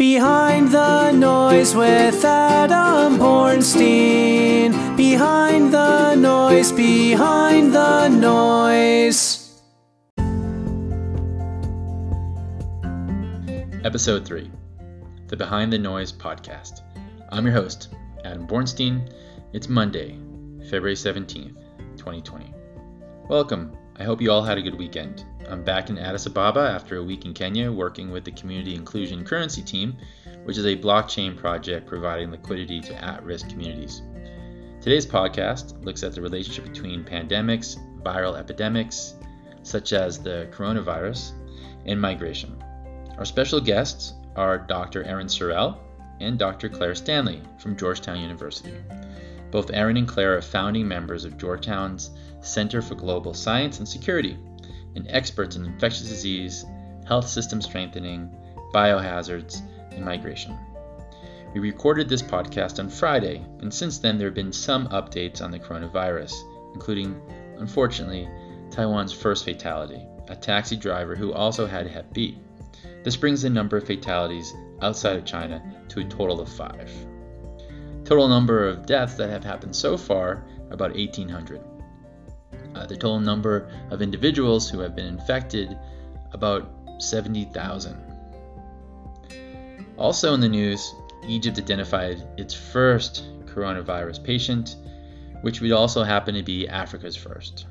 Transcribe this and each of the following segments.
Behind the noise with Adam Bornstein. Behind the noise, behind the noise. Episode 3 The Behind the Noise Podcast. I'm your host, Adam Bornstein. It's Monday, February 17th, 2020. Welcome. I hope you all had a good weekend. I'm back in Addis Ababa after a week in Kenya working with the Community Inclusion Currency Team, which is a blockchain project providing liquidity to at risk communities. Today's podcast looks at the relationship between pandemics, viral epidemics, such as the coronavirus, and migration. Our special guests are Dr. Erin Sorrell and Dr. Claire Stanley from Georgetown University. Both Erin and Claire are founding members of Georgetown's Center for Global Science and Security, and experts in infectious disease, health system strengthening, biohazards, and migration. We recorded this podcast on Friday, and since then there have been some updates on the coronavirus, including, unfortunately, Taiwan's first fatality, a taxi driver who also had Hep B. This brings the number of fatalities outside of China to a total of five. Total number of deaths that have happened so far about 1,800 uh, the total number of individuals who have been infected about 70,000. Also in the news, Egypt identified its first coronavirus patient, which would also happen to be Africa's first.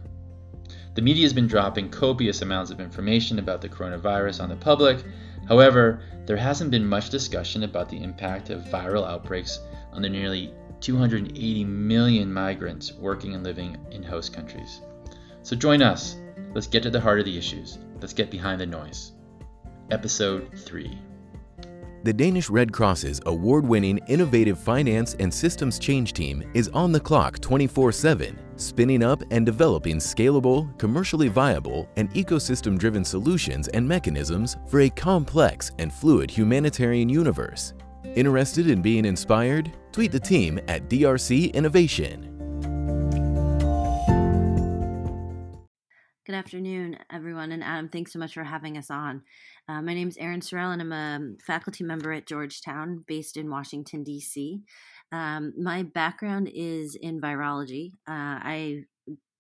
The media has been dropping copious amounts of information about the coronavirus on the public. However, there hasn't been much discussion about the impact of viral outbreaks on the nearly 280 million migrants working and living in host countries. So join us. Let's get to the heart of the issues. Let's get behind the noise. Episode 3. The Danish Red Cross's award winning innovative finance and systems change team is on the clock 24 7, spinning up and developing scalable, commercially viable, and ecosystem driven solutions and mechanisms for a complex and fluid humanitarian universe. Interested in being inspired? Tweet the team at DRC Innovation. Good afternoon, everyone. And Adam, thanks so much for having us on. Uh, my name is Erin Sorrell, and I'm a faculty member at Georgetown, based in Washington, D.C. Um, my background is in virology. Uh, I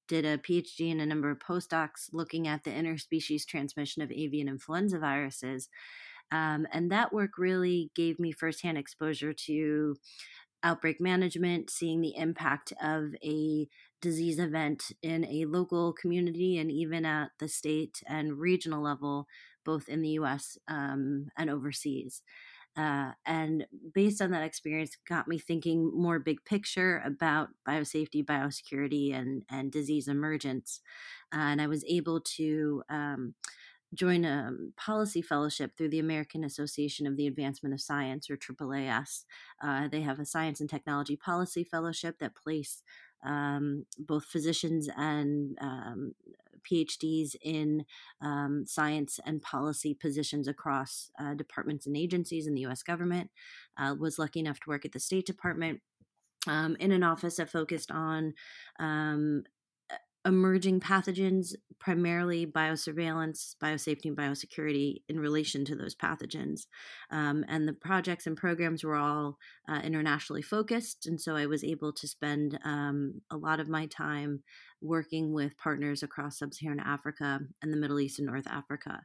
did a PhD and a number of postdocs looking at the interspecies transmission of avian influenza viruses. Um, and that work really gave me firsthand exposure to outbreak management, seeing the impact of a disease event in a local community and even at the state and regional level, both in the US um, and overseas. Uh, and based on that experience, got me thinking more big picture about biosafety, biosecurity, and and disease emergence. Uh, and I was able to um, join a policy fellowship through the American Association of the Advancement of Science, or AAAS. Uh, they have a science and technology policy fellowship that place um, both physicians and um, PhDs in um, science and policy positions across uh, departments and agencies in the US government. Uh, was lucky enough to work at the State Department. Um, in an office that focused on um, emerging pathogens, primarily biosurveillance, biosafety, and biosecurity in relation to those pathogens. Um, and the projects and programs were all uh, internationally focused. And so I was able to spend um, a lot of my time working with partners across sub Saharan Africa and the Middle East and North Africa.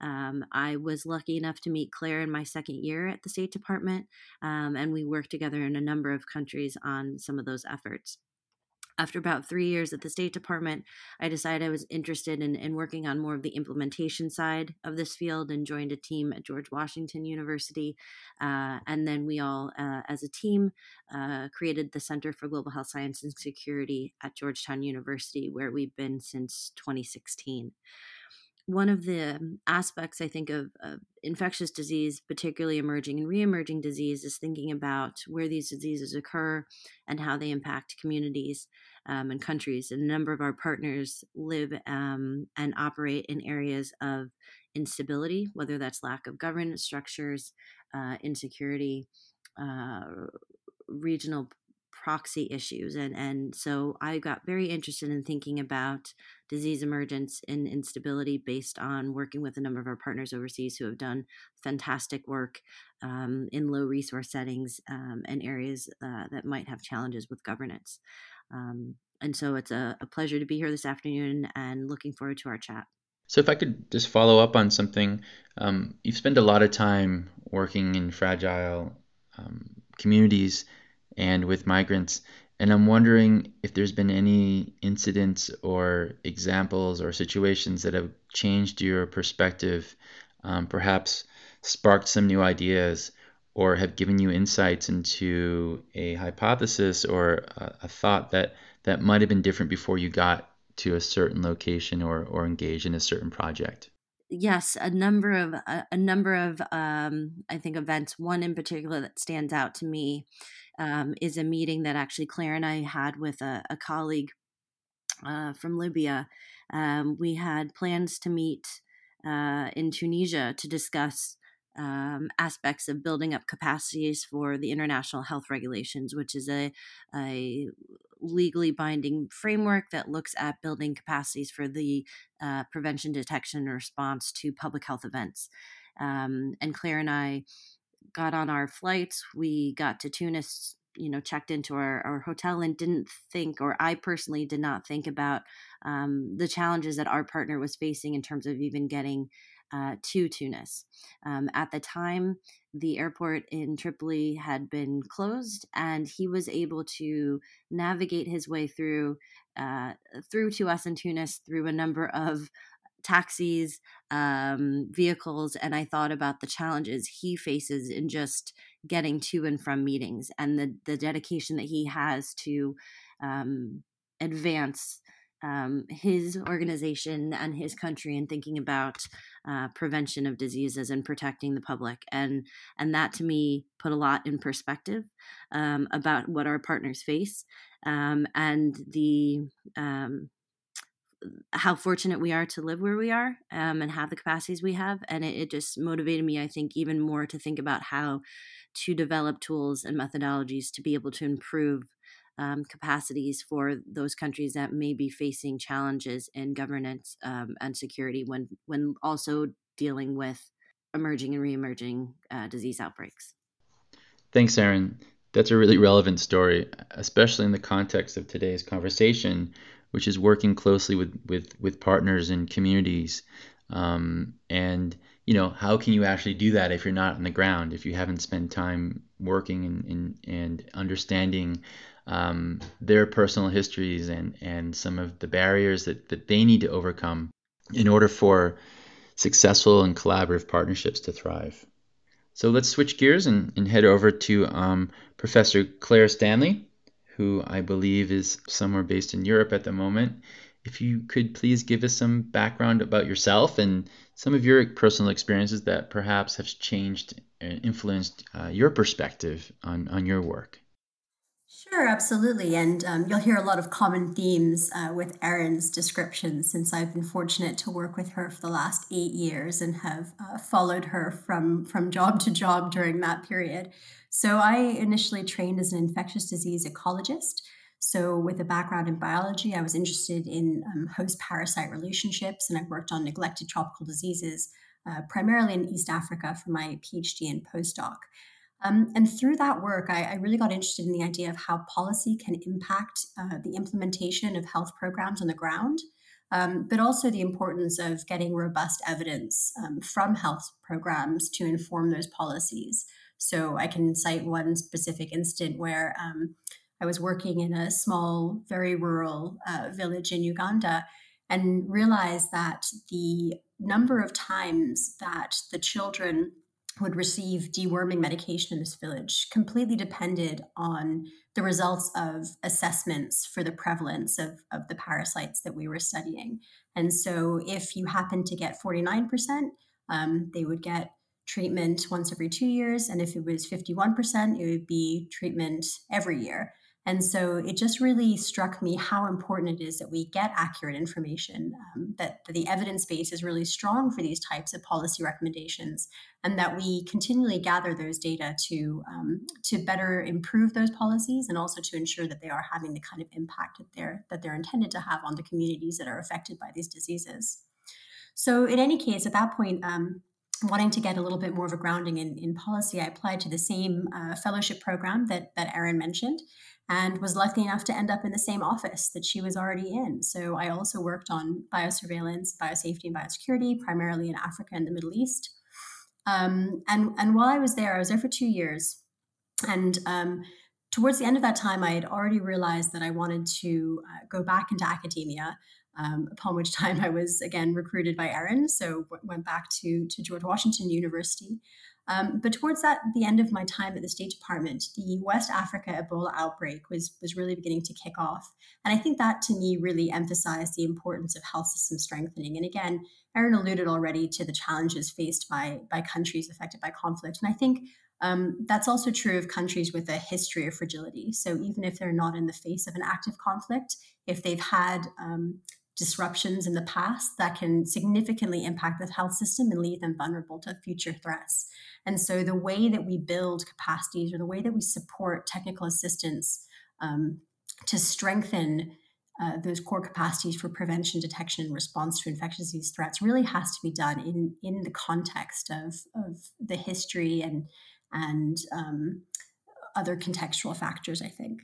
Um, I was lucky enough to meet Claire in my second year at the State Department, um, and we worked together in a number of countries on some of those efforts after about three years at the State Department, I decided I was interested in, in working on more of the implementation side of this field and joined a team at George Washington University. Uh, and then we all, uh, as a team, uh, created the Center for Global Health Science and Security at Georgetown University, where we've been since 2016 one of the um, aspects I think of, of, infectious disease, particularly emerging and re-emerging disease, is thinking about where these diseases occur and how they impact communities um, and countries. And a number of our partners live um, and operate in areas of instability, whether that's lack of governance structures, uh, insecurity, uh, regional proxy issues and and so i got very interested in thinking about disease emergence and instability based on working with a number of our partners overseas who have done fantastic work um, in low resource settings um, and areas uh, that might have challenges with governance. Um, and so it's a, a pleasure to be here this afternoon and looking forward to our chat. So, if I could just follow up on something, um, you've spent a lot of time working in fragile um, communities and with migrants, and I'm wondering if there's been any incidents or examples or situations that have changed your perspective, um, perhaps sparked some new ideas, or have given you insights into a hypothesis or a, a thought that that might have been different before you got to a certain location or or engage in a certain project? Yes a number of a, a number of um, i think events one in particular that stands out to me um, is a meeting that actually claire and i had with a, a colleague uh, from libya um, we had plans to meet uh, in tunisia to discuss um, aspects of building up capacities for the international health regulations, which is a, a legally binding framework that looks at building capacities for the uh, prevention, detection, and response to public health events. Um, and Claire and I got on our flights. We got to Tunis, you know, checked into our, our hotel and didn't think, or I personally did not think about um, the challenges that our partner was facing in terms of even getting uh, to Tunis. Um, at the time, the airport in Tripoli had been closed, and he was able to navigate his way through uh, through to us in Tunis through a number of taxis, um, vehicles, and I thought about the challenges he faces in just getting to and from meetings, and the the dedication that he has to um, advance um, his organization and his country and thinking about uh, prevention of diseases and protecting the public. And and that to me put a lot in perspective um, about what our partners face um, and the um, how fortunate we are to live where we are um, and have the capacities we have and it, it just motivated me i think even more to think about how to develop tools and methodologies to be able to improve um, capacities for those countries that may be facing challenges in governance um, and security when when also dealing with emerging and reemerging uh, disease outbreaks. Thanks, Erin. That's a really relevant story, especially in the context of today's conversation, which is working closely with with, with partners and communities. Um, and you know, how can you actually do that if you're not on the ground, if you haven't spent time working and, and, and understanding um, their personal histories and, and some of the barriers that, that they need to overcome in order for successful and collaborative partnerships to thrive. So let's switch gears and, and head over to um, Professor Claire Stanley, who I believe is somewhere based in Europe at the moment. If you could please give us some background about yourself and some of your personal experiences that perhaps have changed and influenced uh, your perspective on, on your work. Sure, absolutely. And um, you'll hear a lot of common themes uh, with Erin's description since I've been fortunate to work with her for the last eight years and have uh, followed her from, from job to job during that period. So I initially trained as an infectious disease ecologist. So, with a background in biology, I was interested in um, host parasite relationships and I worked on neglected tropical diseases, uh, primarily in East Africa for my PhD and postdoc. Um, and through that work, I, I, really got interested in the idea of how policy can impact uh, the implementation of health programs on the ground, um, but also the importance of getting robust evidence um, from health programs to inform those policies. So I can cite one specific instant where um, I was working in a small, very rural uh, village in Uganda and realized that the number of times that the children would receive deworming medication in this village completely depended on the results of assessments for the prevalence of, of the parasites that we were studying. And so, if you happen to get 49%, um, they would get treatment once every two years. And if it was 51%, it would be treatment every year. And so it just really struck me how important it is that we get accurate information, um, that, the evidence base is really strong for these types of policy recommendations, and that we continually gather those data to, um, to better improve those policies and also to ensure that they are having the kind of impact that they're, that they're intended to have on the communities that are affected by these diseases. So, in any case, at that point, um, wanting to get a little bit more of a grounding in, in policy, I applied to the same uh, fellowship program that, that Erin mentioned and was lucky enough to end up in the same office that she was already in. So I also worked on biosurveillance, biosafety, and biosecurity, primarily in Africa and the Middle East. Um, and, and while I was there, I was there for two years. And um, towards the end of that time, I had already realized that I wanted to uh, go back into academia um, upon which time I was again recruited by Erin, so w- went back to to George Washington University. Um, but towards that, the end of my time at the State Department, the West Africa Ebola outbreak was was really beginning to kick off, and I think that to me really emphasized the importance of health system strengthening. And again, Erin alluded already to the challenges faced by by countries affected by conflict, and I think um, that's also true of countries with a history of fragility. So even if they're not in the face of an active conflict, if they've had um, disruptions in the past that can significantly impact the health system and leave them vulnerable to future threats. And so, the way that we build capacities or the way that we support technical assistance um, to strengthen uh, those core capacities for prevention, detection, and response to infectious disease threats really has to be done in, in the context of, of the history and, and um, other contextual factors, I think.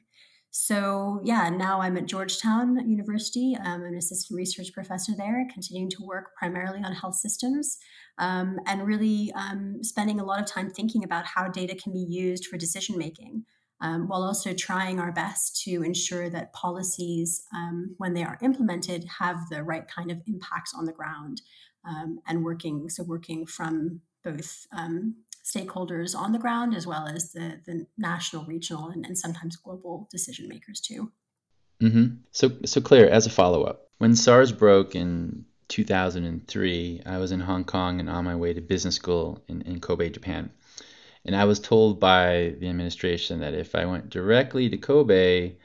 So, yeah, now I'm at Georgetown University. I'm an assistant research professor there, continuing to work primarily on health systems um, and really um, spending a lot of time thinking about how data can be used for decision making. Um, while also trying our best to ensure that policies, um, when they are implemented, have the right kind of impacts on the ground, um, and working so working from both um, stakeholders on the ground as well as the, the national, regional, and, and sometimes global decision makers too. Mm-hmm. So, so Claire, as a follow up, when SARS broke in 2003, I was in Hong Kong and on my way to business school in, in Kobe, Japan. And I was told by the administration that if I went directly to Kobe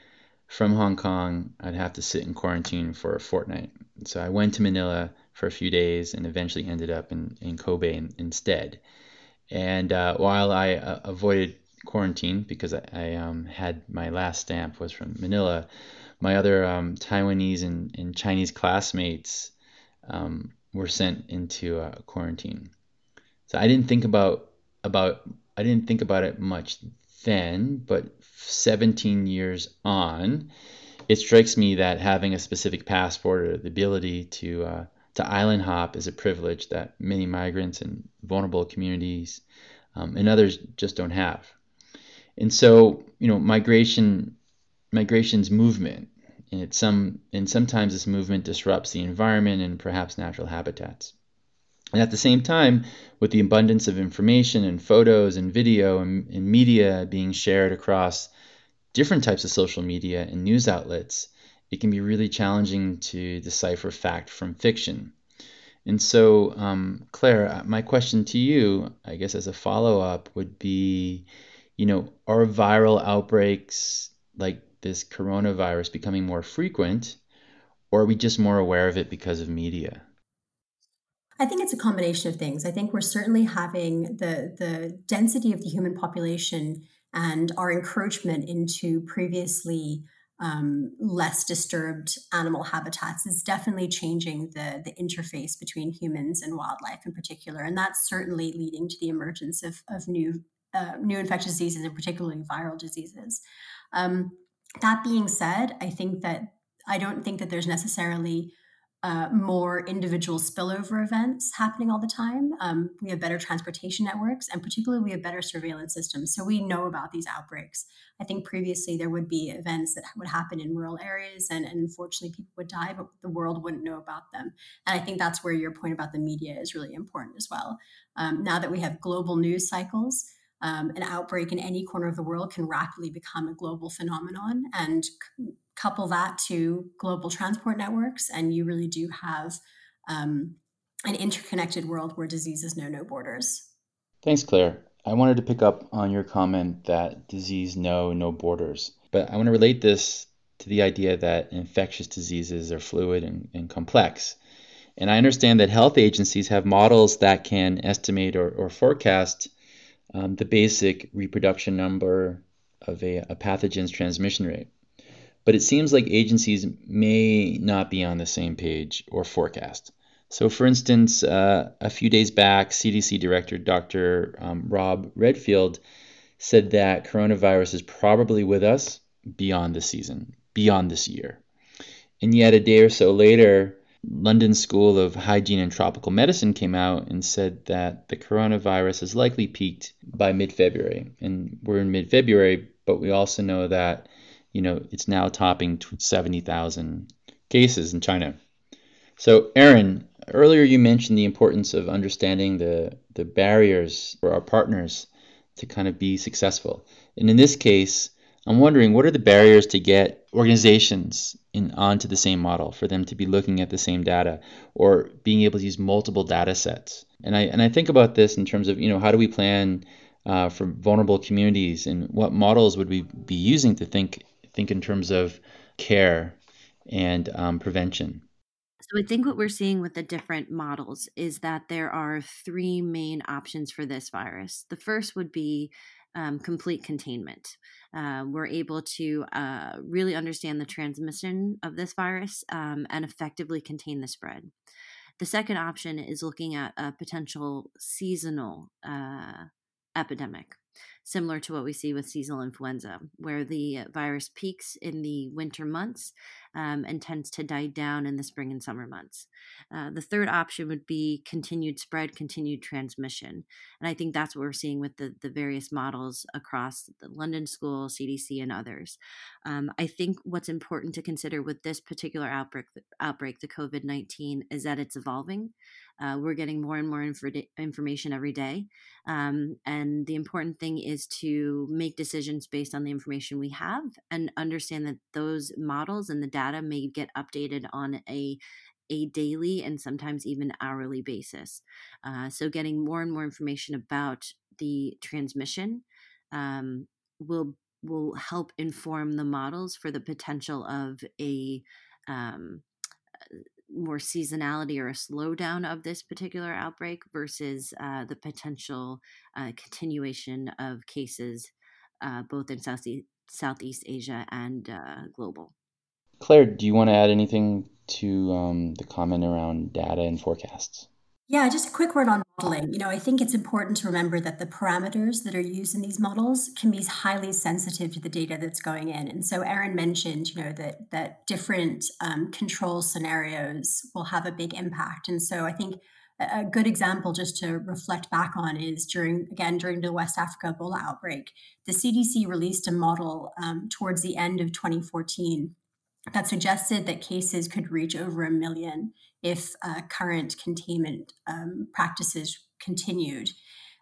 from Hong Kong, I'd have to sit in quarantine for a fortnight. So I went to Manila for a few days and eventually ended up in, in Kobe in, instead. And uh, while I uh, avoided quarantine because I, I um, had my last stamp was from Manila, my other um, Taiwanese and, and, Chinese classmates um, were sent into uh, quarantine. So I didn't think about about I didn't think about it much then, but 17 years on, it strikes me that having a specific passport or the ability to uh, to island hop is a privilege that many migrants and vulnerable communities um, and others just don't have. And so, you know, migration, migration's movement, and it's some, and sometimes this movement disrupts the environment and perhaps natural habitats. And at the same time, with the abundance of information and photos and video and, and media being shared across different types of social media and news outlets, it can be really challenging to decipher fact from fiction. And so, um, Claire, uh, my question to you, I guess as a follow up, would be you know, are viral outbreaks like this coronavirus becoming more frequent, or are we just more aware of it because of media? I think it's a combination of things. I think we're certainly having the the density of the human population and our encroachment into previously um, less disturbed animal habitats is definitely changing the, the interface between humans and wildlife in particular. And that's certainly leading to the emergence of, of new, uh, new infectious diseases and particularly viral diseases. Um, that being said, I think that I don't think that there's necessarily uh, more individual spillover events happening all the time. Um, we have better transportation networks, and particularly we have better surveillance systems. So we know about these outbreaks. I think previously there would be events that would happen in rural areas, and, and unfortunately people would die, but the world wouldn't know about them. And I think that's where your point about the media is really important as well. Um, now that we have global news cycles, um, an outbreak in any corner of the world can rapidly become a global phenomenon and couple that to global transport networks, and you really do have um, an interconnected world where diseases know no borders. Thanks, Claire. I wanted to pick up on your comment that disease know no borders But I want to relate this to the idea that infectious diseases are fluid and, and complex. And I understand that health agencies have models that can estimate or, or forecast um, the basic reproduction number of a, a pathogen's transmission rate. But it seems like agencies may not be on the same page or forecast. So, for instance, uh, a few days back, CDC Director Dr. Um, Rob Redfield said that coronavirus is probably with us beyond the season, beyond this year. And yet, a day or so later, London School of Hygiene and Tropical Medicine came out and said that the coronavirus has likely peaked by mid February. And we're in mid February, but we also know that, you know, it's now topping 70,000 cases in China. So, Erin, earlier you mentioned the importance of understanding the, the barriers for our partners to kind of be successful. And in this case, I'm wondering what are the barriers to get organizations in onto the same model for them to be looking at the same data or being able to use multiple data sets. And I and I think about this in terms of you know how do we plan uh, for vulnerable communities and what models would we be using to think think in terms of care and um, prevention. So I think what we're seeing with the different models is that there are three main options for this virus. The first would be um, complete containment. Uh, we're able to uh, really understand the transmission of this virus um, and effectively contain the spread. The second option is looking at a potential seasonal uh, epidemic similar to what we see with seasonal influenza, where the virus peaks in the winter months um, and tends to die down in the spring and summer months. Uh, the third option would be continued spread, continued transmission. And I think that's what we're seeing with the, the various models across the London School, CDC, and others. Um, I think what's important to consider with this particular outbreak, outbreak the COVID 19, is that it's evolving. Uh, we're getting more and more inf- information every day. Um, and the important thing is to make decisions based on the information we have and understand that those models and the data may get updated on a a daily and sometimes even hourly basis. Uh, so, getting more and more information about the transmission um, will will help inform the models for the potential of a um, more seasonality or a slowdown of this particular outbreak versus uh, the potential uh, continuation of cases uh, both in Southeast, Southeast Asia and uh, global. Claire, do you want to add anything to um, the comment around data and forecasts? Yeah, just a quick word on modeling. You know, I think it's important to remember that the parameters that are used in these models can be highly sensitive to the data that's going in. And so Erin mentioned, you know, that that different um, control scenarios will have a big impact. And so I think a good example just to reflect back on is during again during the west africa ebola outbreak the cdc released a model um, towards the end of 2014 that suggested that cases could reach over a million if uh, current containment um, practices continued.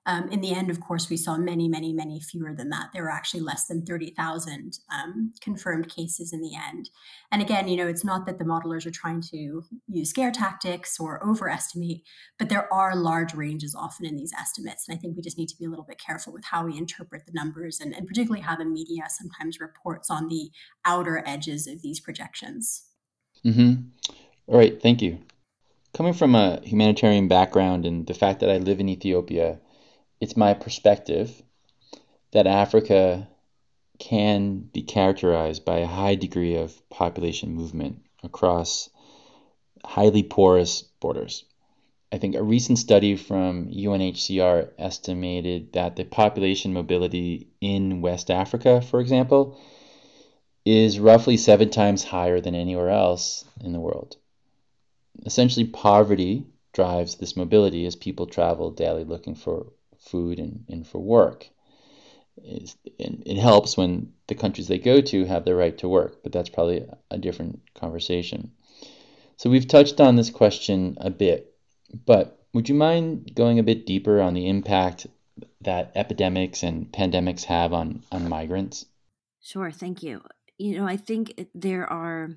Um, in the end, of course, we saw many, many, many fewer than that. There were actually less than 30,000 um, confirmed cases in the end. And again, you know, it's not that the modelers are trying to use scare tactics or overestimate, but there are large ranges often in these estimates. And I think we just need to be a little bit careful with how we interpret the numbers and, and particularly how the media sometimes reports on the outer edges of these projections. Mm-hmm. All right, thank you. Coming from a humanitarian background and the fact that I live in Ethiopia, it's my perspective that Africa can be characterized by a high degree of population movement across highly porous borders. I think a recent study from UNHCR estimated that the population mobility in West Africa, for example, is roughly seven times higher than anywhere else in the world. Essentially, poverty drives this mobility as people travel daily looking for food and, and for work. It, it helps when the countries they go to have the right to work, but that's probably a different conversation. So we've touched on this question a bit, but would you mind going a bit deeper on the impact that epidemics and pandemics have on, on migrants? Sure, thank you. You know, I think there are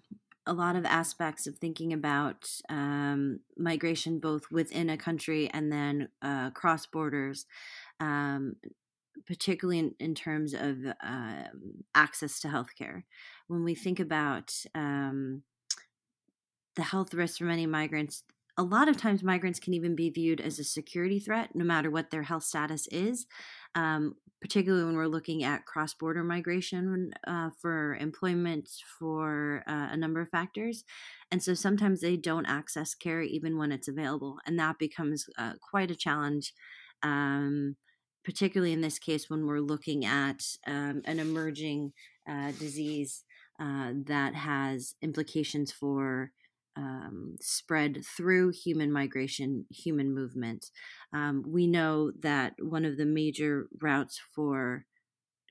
a lot of aspects of thinking about um, migration both within a country and then uh, cross borders. Um, particularly in, in terms of um, access to healthcare. When we think about um, the health risks for many migrants, a lot of times migrants can even be viewed as a security threat, no matter what their health status is. Um, particularly when we're looking at cross-border migration uh, for employment for uh, a number of factors and so sometimes they don't access care even when it's available and that becomes uh, quite a challenge um, particularly in this case when we're looking at um, an emerging uh, disease uh, that has implications for um, spread through human migration, human movement. Um, we know that one of the major routes for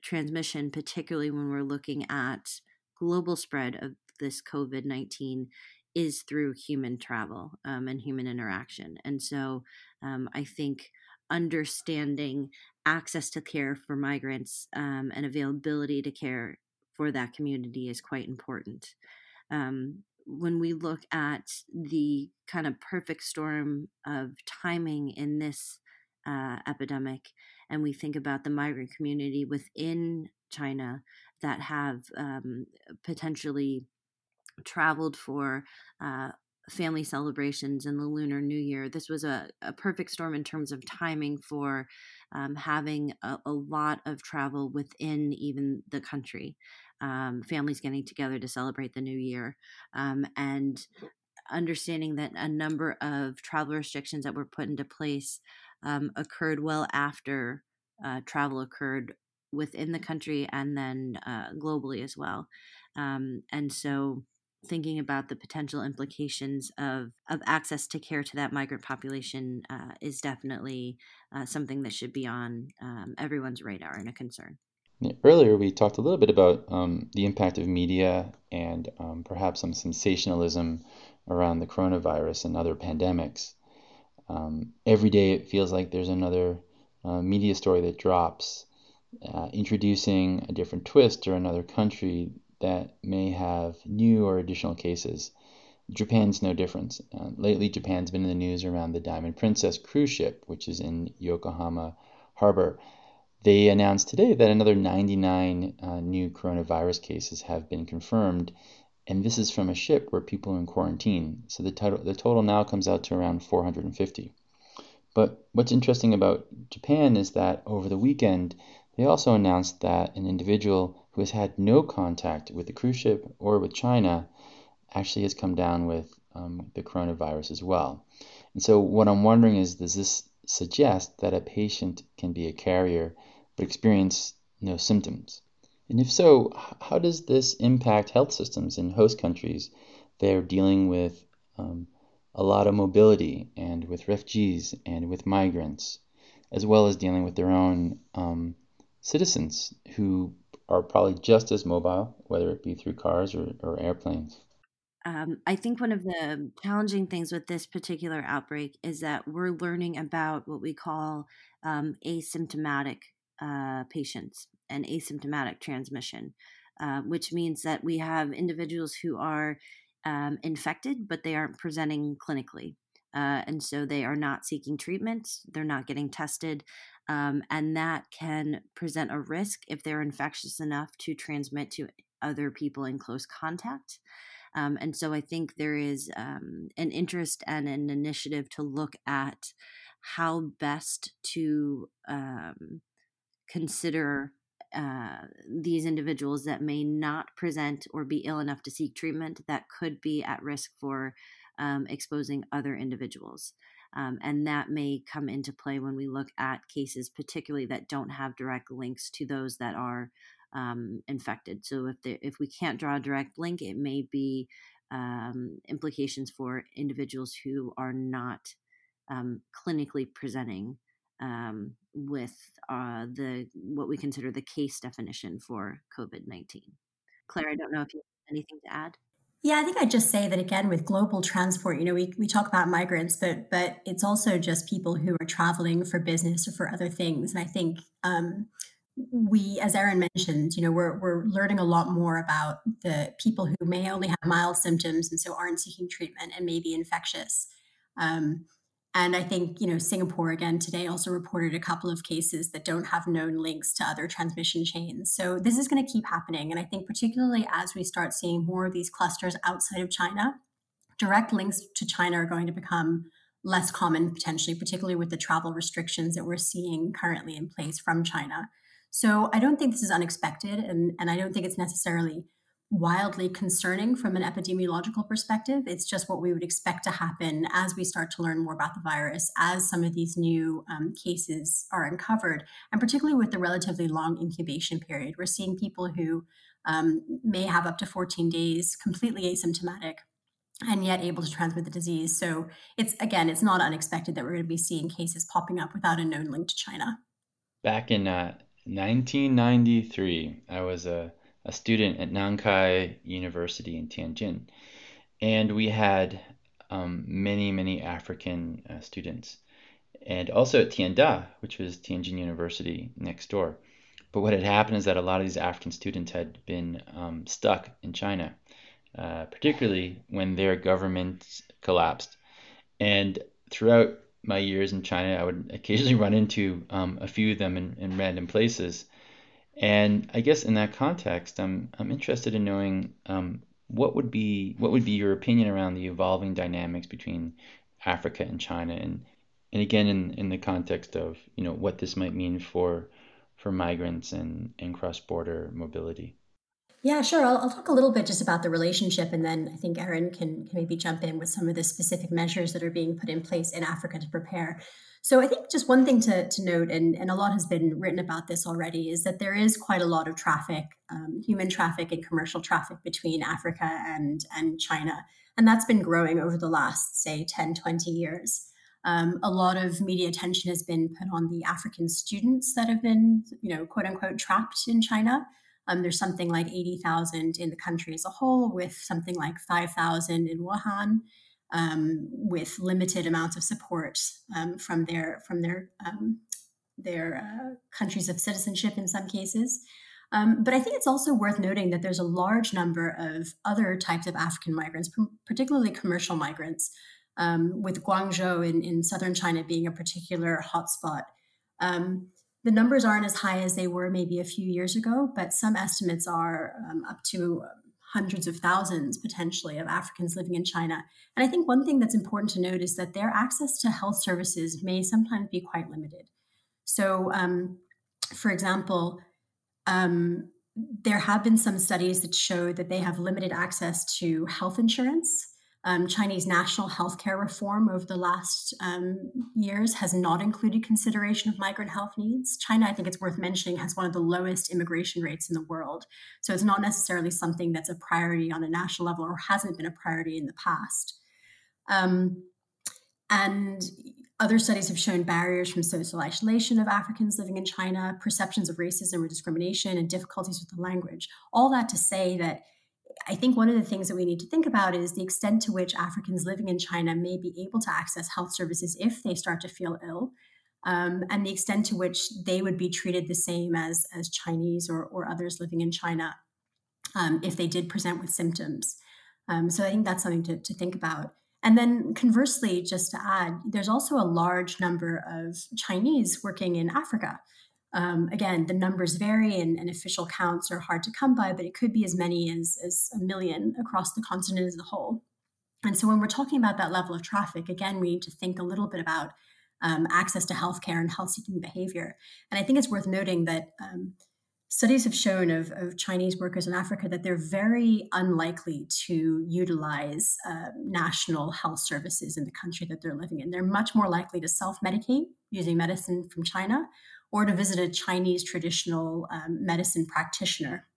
transmission, particularly when we're looking at global spread of this COVID 19, is through human travel um, and human interaction. And so um, I think understanding access to care for migrants um, and availability to care for that community is quite important. Um, when we look at the kind of perfect storm of timing in this uh, epidemic, and we think about the migrant community within China that have um, potentially traveled for uh, family celebrations and the Lunar New Year. This was a, a perfect storm in terms of timing for um, having a, a, lot of travel within even the country um, families getting together to celebrate the new year, um, and understanding that a number of travel restrictions that were put into place um, occurred well after uh, travel occurred within the country and then uh, globally as well. Um, and so thinking about the potential implications of, of access to care to that migrant population uh, is definitely uh, something that should be on um, everyone's radar and a concern. Earlier, we talked a little bit about um, the impact of media and um, perhaps some sensationalism around the coronavirus and other pandemics. Um, every day, it feels like there's another uh, media story that drops, uh, introducing a different twist or another country that may have new or additional cases. Japan's no different. Uh, lately, Japan's been in the news around the Diamond Princess cruise ship, which is in Yokohama Harbor. They announced today that another 99 uh, new coronavirus cases have been confirmed, and this is from a ship where people are in quarantine. So the total, the total now comes out to around 450. But what's interesting about Japan is that over the weekend, they also announced that an individual who has had no contact with the cruise ship or with China actually has come down with um, the coronavirus as well. And so, what I'm wondering is does this suggest that a patient can be a carrier but experience no symptoms? And if so, how does this impact health systems in host countries they are dealing with um, a lot of mobility and with refugees and with migrants, as well as dealing with their own um, citizens who are probably just as mobile, whether it be through cars or, or airplanes? Um, I think one of the challenging things with this particular outbreak is that we're learning about what we call um, asymptomatic uh, patients and asymptomatic transmission, uh, which means that we have individuals who are um, infected, but they aren't presenting clinically. Uh, and so they are not seeking treatment, they're not getting tested, um, and that can present a risk if they're infectious enough to transmit to other people in close contact. Um, and so I think there is um, an interest and an initiative to look at how best to um, consider uh, these individuals that may not present or be ill enough to seek treatment that could be at risk for um, exposing other individuals. Um, and that may come into play when we look at cases, particularly that don't have direct links to those that are um, infected. So if if we can't draw a direct link, it may be um, implications for individuals who are not um, clinically presenting um, with uh, the what we consider the case definition for COVID nineteen. Claire, I don't know if you have anything to add. Yeah, I think I'd just say that again with global transport, you know, we, we talk about migrants, but but it's also just people who are traveling for business or for other things. And I think um, we, as Erin mentioned, you know, we're we're learning a lot more about the people who may only have mild symptoms and so aren't seeking treatment and may be infectious. Um, And I think, you know, Singapore again today also reported a couple of cases that don't have known links to other transmission chains. So this is going to keep happening. And I think, particularly as we start seeing more of these clusters outside of China, direct links to China are going to become less common potentially, particularly with the travel restrictions that we're seeing currently in place from China. So I don't think this is unexpected, and, and I don't think it's necessarily wildly concerning from an epidemiological perspective. It's just what we would expect to happen as we start to learn more about the virus, as some of these new um, cases are uncovered, and particularly with the relatively long incubation period. We're seeing people who um, may have up to 14 days completely asymptomatic and yet able to transmit the disease. So it's again, it's not unexpected that we're going to be seeing cases popping up without a known link to China. Back in uh, 1993, I was a a student at Nankai University in Tianjin, and we had um, many, many African uh, students, and also at Tianda, which was Tianjin University next door. But what had happened is that a lot of these African students had been um, stuck in China, uh, particularly when their government collapsed. And throughout my years in China, I would occasionally run into um, a few of them in, in random places. And I guess in that context, I'm I'm interested in knowing um, what would be what would be your opinion around the evolving dynamics between Africa and China, and and again in in the context of you know what this might mean for for migrants and and cross border mobility. Yeah, sure. I'll, I'll, talk a little bit just about the relationship, and then I think Erin can, can maybe jump in with some of the specific measures that are being put in place in Africa to prepare. So I think just one thing to, to note, and, and a lot has been written about this already, is that there is quite a lot of traffic, um, human traffic and commercial traffic between Africa and, and China. And that's been growing over the last, say, 10, 20 years. Um, a lot of media attention has been put on the African students that have been, you know, quote unquote, trapped in China. Um, there's something like 80,000 in the country as a whole, with something like 5,000 in Wuhan um, with limited amounts of support um, from their from their um, their uh, countries of citizenship in some cases. Um, but I think it's also worth noting that there's a large number of other types of African migrants, particularly commercial migrants, um, with Guangzhou in, in southern China being a particular hotspot. Um, the numbers aren't as high as they were maybe a few years ago, but some estimates are up to hundreds of thousands potentially of Africans living in China. And I think one thing that's important to note is that their access to health services may sometimes be quite limited. So, um, for example, um, there have been some studies that show that they have limited access to health insurance um, Chinese national healthcare reform over the last um, years has not included consideration of migrant health needs. China, I think it's worth mentioning, has one of the lowest immigration rates in the world. So it's not necessarily something that's a priority on a national level or hasn't been a priority in the past. Um, and other studies have shown barriers from social isolation of Africans living in China, perceptions of racism or discrimination, and difficulties with the language. All that to say that I think one of the things that we need to think about is the extent to which Africans living in China may be able to access health services if they start to feel ill, um, and the extent to which they would be treated the same as, as Chinese or, or others living in China um, if they did present with symptoms. Um, so I think that's something to, to think about. And then conversely, just to add, there's also a large number of Chinese working in Africa. Um, again, the numbers vary and, and, official counts are hard to come by, but it could be as many as, as a million across the continent as a whole. And so when we're talking about that level of traffic, again, we need to think a little bit about um, access to healthcare and health seeking behavior. And I think it's worth noting that um, studies have shown of, of, Chinese workers in Africa that they're very unlikely to utilize uh, national health services in the country that they're living in. They're much more likely to self medicate using medicine from China or to visit a Chinese traditional um, medicine practitioner.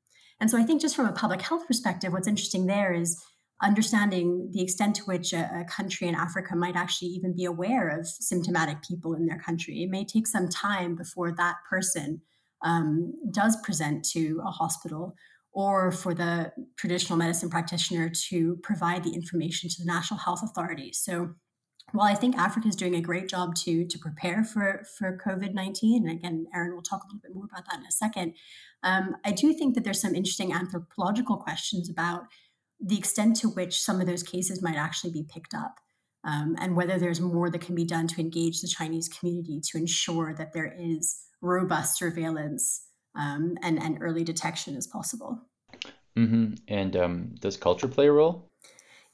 And so I think just from a public health perspective, what's interesting there is understanding the extent to which a, a, country in Africa might actually even be aware of symptomatic people in their country. It may take some time before that person um, does present to a hospital or for the traditional medicine practitioner to provide the information to the national health authorities. So while I think Africa is doing a great job to to prepare for for COVID nineteen, and again, Erin will talk a little bit more about that in a second. Um, I do think that there's some interesting anthropological questions about the extent to which some of those cases might actually be picked up. um, and whether there's more that can be done to engage the Chinese community to ensure that there is robust surveillance um, and, and early detection as possible. Mm-hmm. And um, does culture play a role?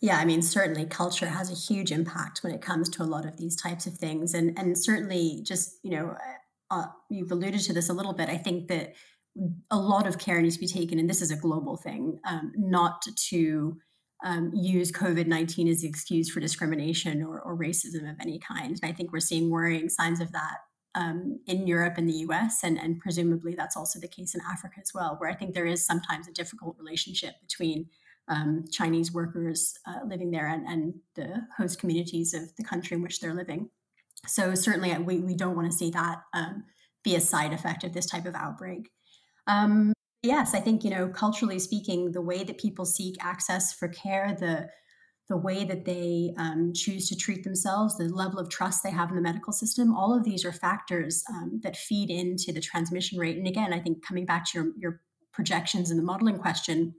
Yeah, I mean, certainly culture has a huge impact when it comes to a lot of these types of things. And, and certainly, just, you know, uh, you've alluded to this a little bit. I think that a lot of care needs to be taken, and this is a global thing, um, not to um, use COVID 19 as the excuse for discrimination or, or, racism of any kind. And I think we're seeing worrying signs of that um, in Europe and the US, and, and presumably that's also the case in Africa as well, where I think there is sometimes a difficult relationship between um, Chinese workers uh, living there and, and the host communities of the country in which they're living. So, certainly, uh, we, we don't want to see that um, be a side effect of this type of outbreak. Um, yes, I think, you know, culturally speaking, the way that people seek access for care, the the way that they um, choose to treat themselves, the level of trust they have in the medical system, all of these are factors um, that feed into the transmission rate. And again, I think coming back to your, your projections and the modeling question,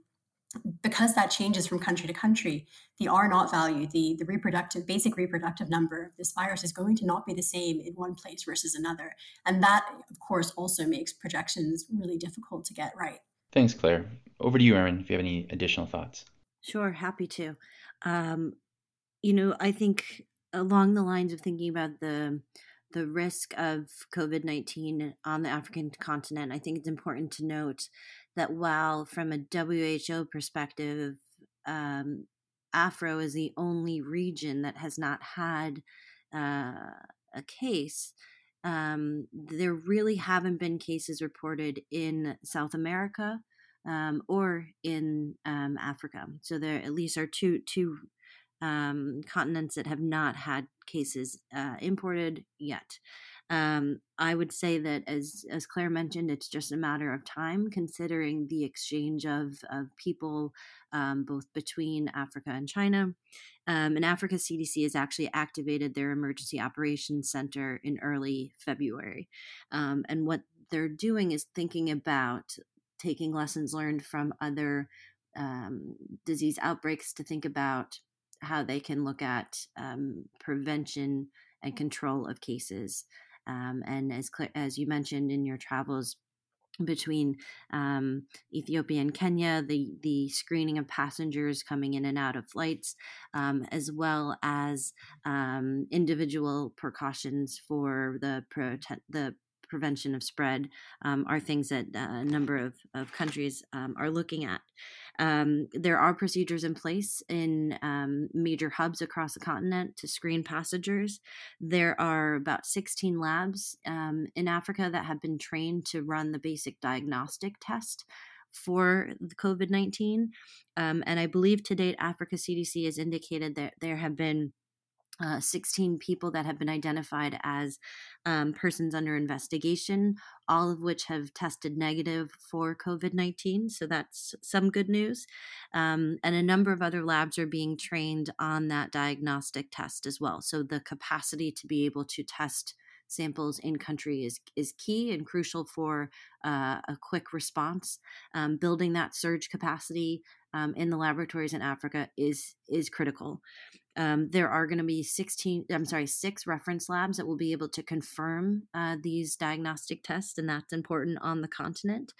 because that changes from country to country, the R naught value, the, the reproductive, basic reproductive number of this virus is going to not be the same in one place versus another. And that, of course, also makes projections really difficult to get right. Thanks, Claire. Over to you, Erin, if you have any additional thoughts. Sure, happy to. Um, you know, I think along the lines of thinking about the the risk of COVID 19 on the African continent, I think it's important to note that while from a WHO perspective, um, Afro is the only region that has not had uh, a case, um, there really haven't been cases reported in South America um, or in um, Africa. So there at least are two two um, continents that have not had cases uh, imported yet. Um, I would say that, as as Claire mentioned, it's just a matter of time, considering the exchange of of people um, both between Africa and China. Um, and Africa CDC has actually activated their emergency operations center in early February, um, and what they're doing is thinking about taking lessons learned from other um, disease outbreaks to think about how they can look at um, prevention and control of cases. Um, and as as you mentioned in your travels between um, Ethiopia and Kenya, the the screening of passengers coming in and out of flights, um, as well as um, individual precautions for the prote- the prevention of spread um, are things that a number of, of countries um, are looking at. Um, there are procedures in place in um, major hubs across the continent to screen passengers. There are about 16 labs um, in Africa that have been trained to run the basic diagnostic test for the COVID 19. Um, and I believe to date, Africa CDC has indicated that there have been uh, 16 people that have been identified as um, persons under investigation, all of which have tested negative for COVID 19. So that's some good news. Um, and a number of other labs are being trained on that diagnostic test as well. So the capacity to be able to test samples in country is is key and crucial for uh, a quick response. Um, building that surge capacity um, in the laboratories in Africa is is critical. Um, there are going to be 16, I'm sorry, six reference labs that will be able to confirm uh, these diagnostic tests, and that's important on the continent.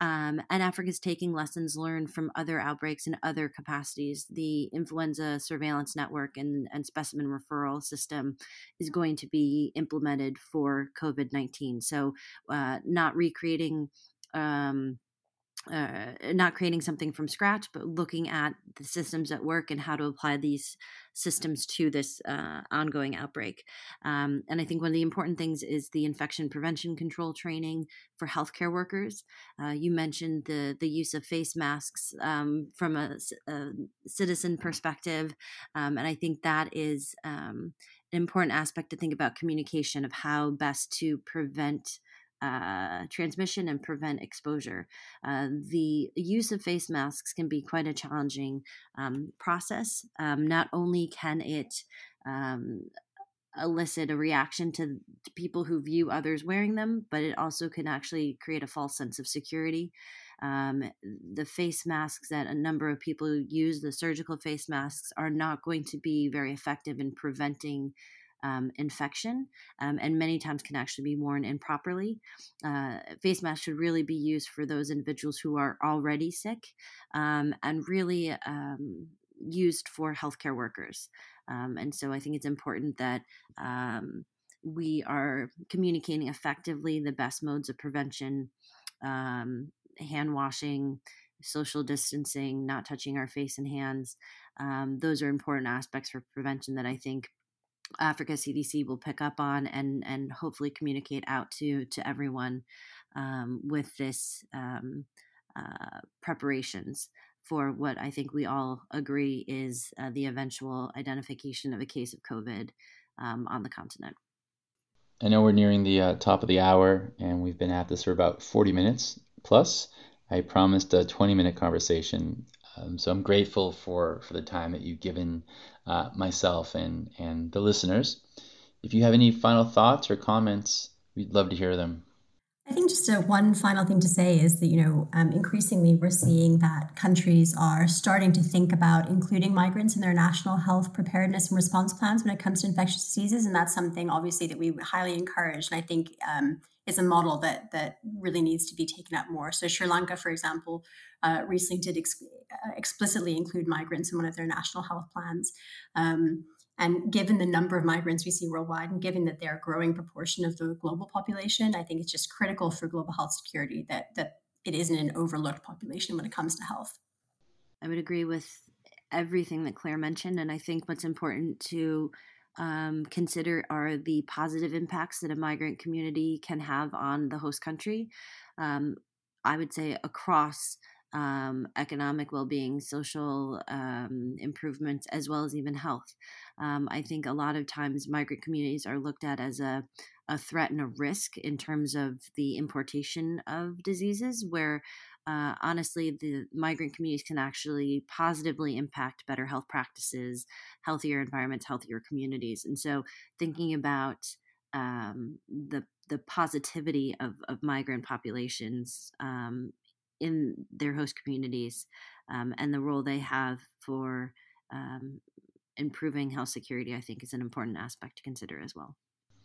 Um, and Africa is taking lessons learned from other outbreaks in other capacities. The influenza surveillance network and, and specimen referral system is going to be implemented for COVID 19. So, uh, not recreating. Um, uh, not creating something from scratch, but looking at the systems at work and how to apply these systems to this uh, ongoing outbreak. Um, and I think one of the important things is the infection prevention control training for healthcare workers. Uh, you mentioned the the use of face masks um, from a, a, citizen perspective, um, and I think that is um, an important aspect to think about communication of how best to prevent uh, transmission and prevent exposure. Uh, the use of face masks can be quite a challenging um, process. Um, not only can it um, elicit a reaction to, to, people who view others wearing them, but it also can actually create a false sense of security. Um, the face masks that a number of people use, the surgical face masks, are not going to be very effective in preventing um, infection um, and many times can actually be worn improperly. Uh, face masks should really be used for those individuals who are already sick um, and really um, used for healthcare workers. Um, and so I think it's important that um, we are communicating effectively the best modes of prevention, hand washing, social distancing, not touching our face and hands. Um, those are important aspects for prevention that I think Africa CDC will pick up on and and hopefully communicate out to to everyone um, with this um, uh, preparations for what I think we all agree is uh, the eventual identification of a case of COVID um, on the continent. I know we're nearing the uh, top of the hour, and we've been at this for about 40 minutes plus. I promised a 20 minute conversation um, so I'm grateful for, for the time that you've given uh, myself and, and the listeners. If you have any final thoughts or comments, we'd love to hear them. I think just a, one final thing to say is that, you know, um, increasingly we're seeing that countries are starting to think about including migrants in their national health preparedness and response plans when it comes to infectious diseases. And that's something obviously that we highly encourage. And I think um, is a model that that really needs to be taken up more. So Sri Lanka, for example, uh, recently did ex- uh, explicitly include migrants in one of their national health plans. Um, and given the number of migrants we see worldwide, and given that they're a growing proportion of the global population, I think it's just critical for global health security that that it isn't an overlooked population when it comes to health. I would agree with everything that Claire mentioned, and I think what's important to um, consider are the positive impacts that a migrant community can have on the host country. Um, I would say across um, economic well being, social um, improvements, as well as even health. Um, I think a lot of times migrant communities are looked at as a, a threat and a risk in terms of the importation of diseases, where uh, honestly, the migrant communities can actually positively impact better health practices, healthier environments, healthier communities. And so, thinking about um, the the positivity of, of migrant populations um, in their host communities um, and the role they have for um, improving health security, I think is an important aspect to consider as well.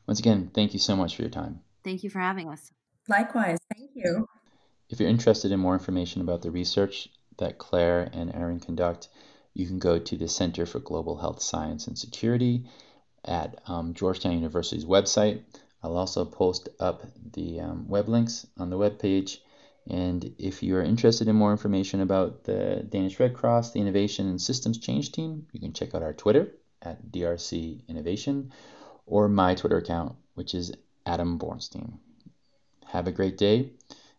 Once again, thank you so much for your time. Thank you for having us. Likewise, thank you. If you're interested in more information about the research that Claire and Erin conduct, you can go to the Center for Global Health Science and Security at um, Georgetown University's website. I'll also post up the um, web links on the web page. And if you are interested in more information about the Danish Red Cross, the Innovation and Systems Change Team, you can check out our Twitter at DRC Innovation or my Twitter account, which is Adam Bornstein. Have a great day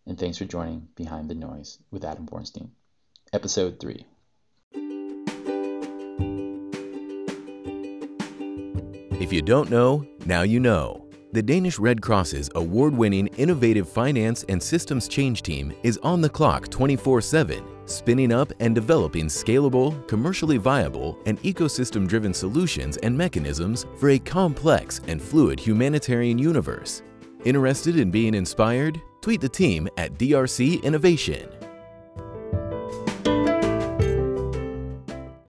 and thanks for joining Behind the Noise with Adam Bornstein. Episode 3. If you don't know, now you know. The Danish Red Cross's award winning innovative finance and systems change team is on the clock 24 7, spinning up and developing scalable, commercially viable, and ecosystem driven solutions and mechanisms for a complex and fluid humanitarian universe. Interested in being inspired? Tweet the team at DRC Innovation.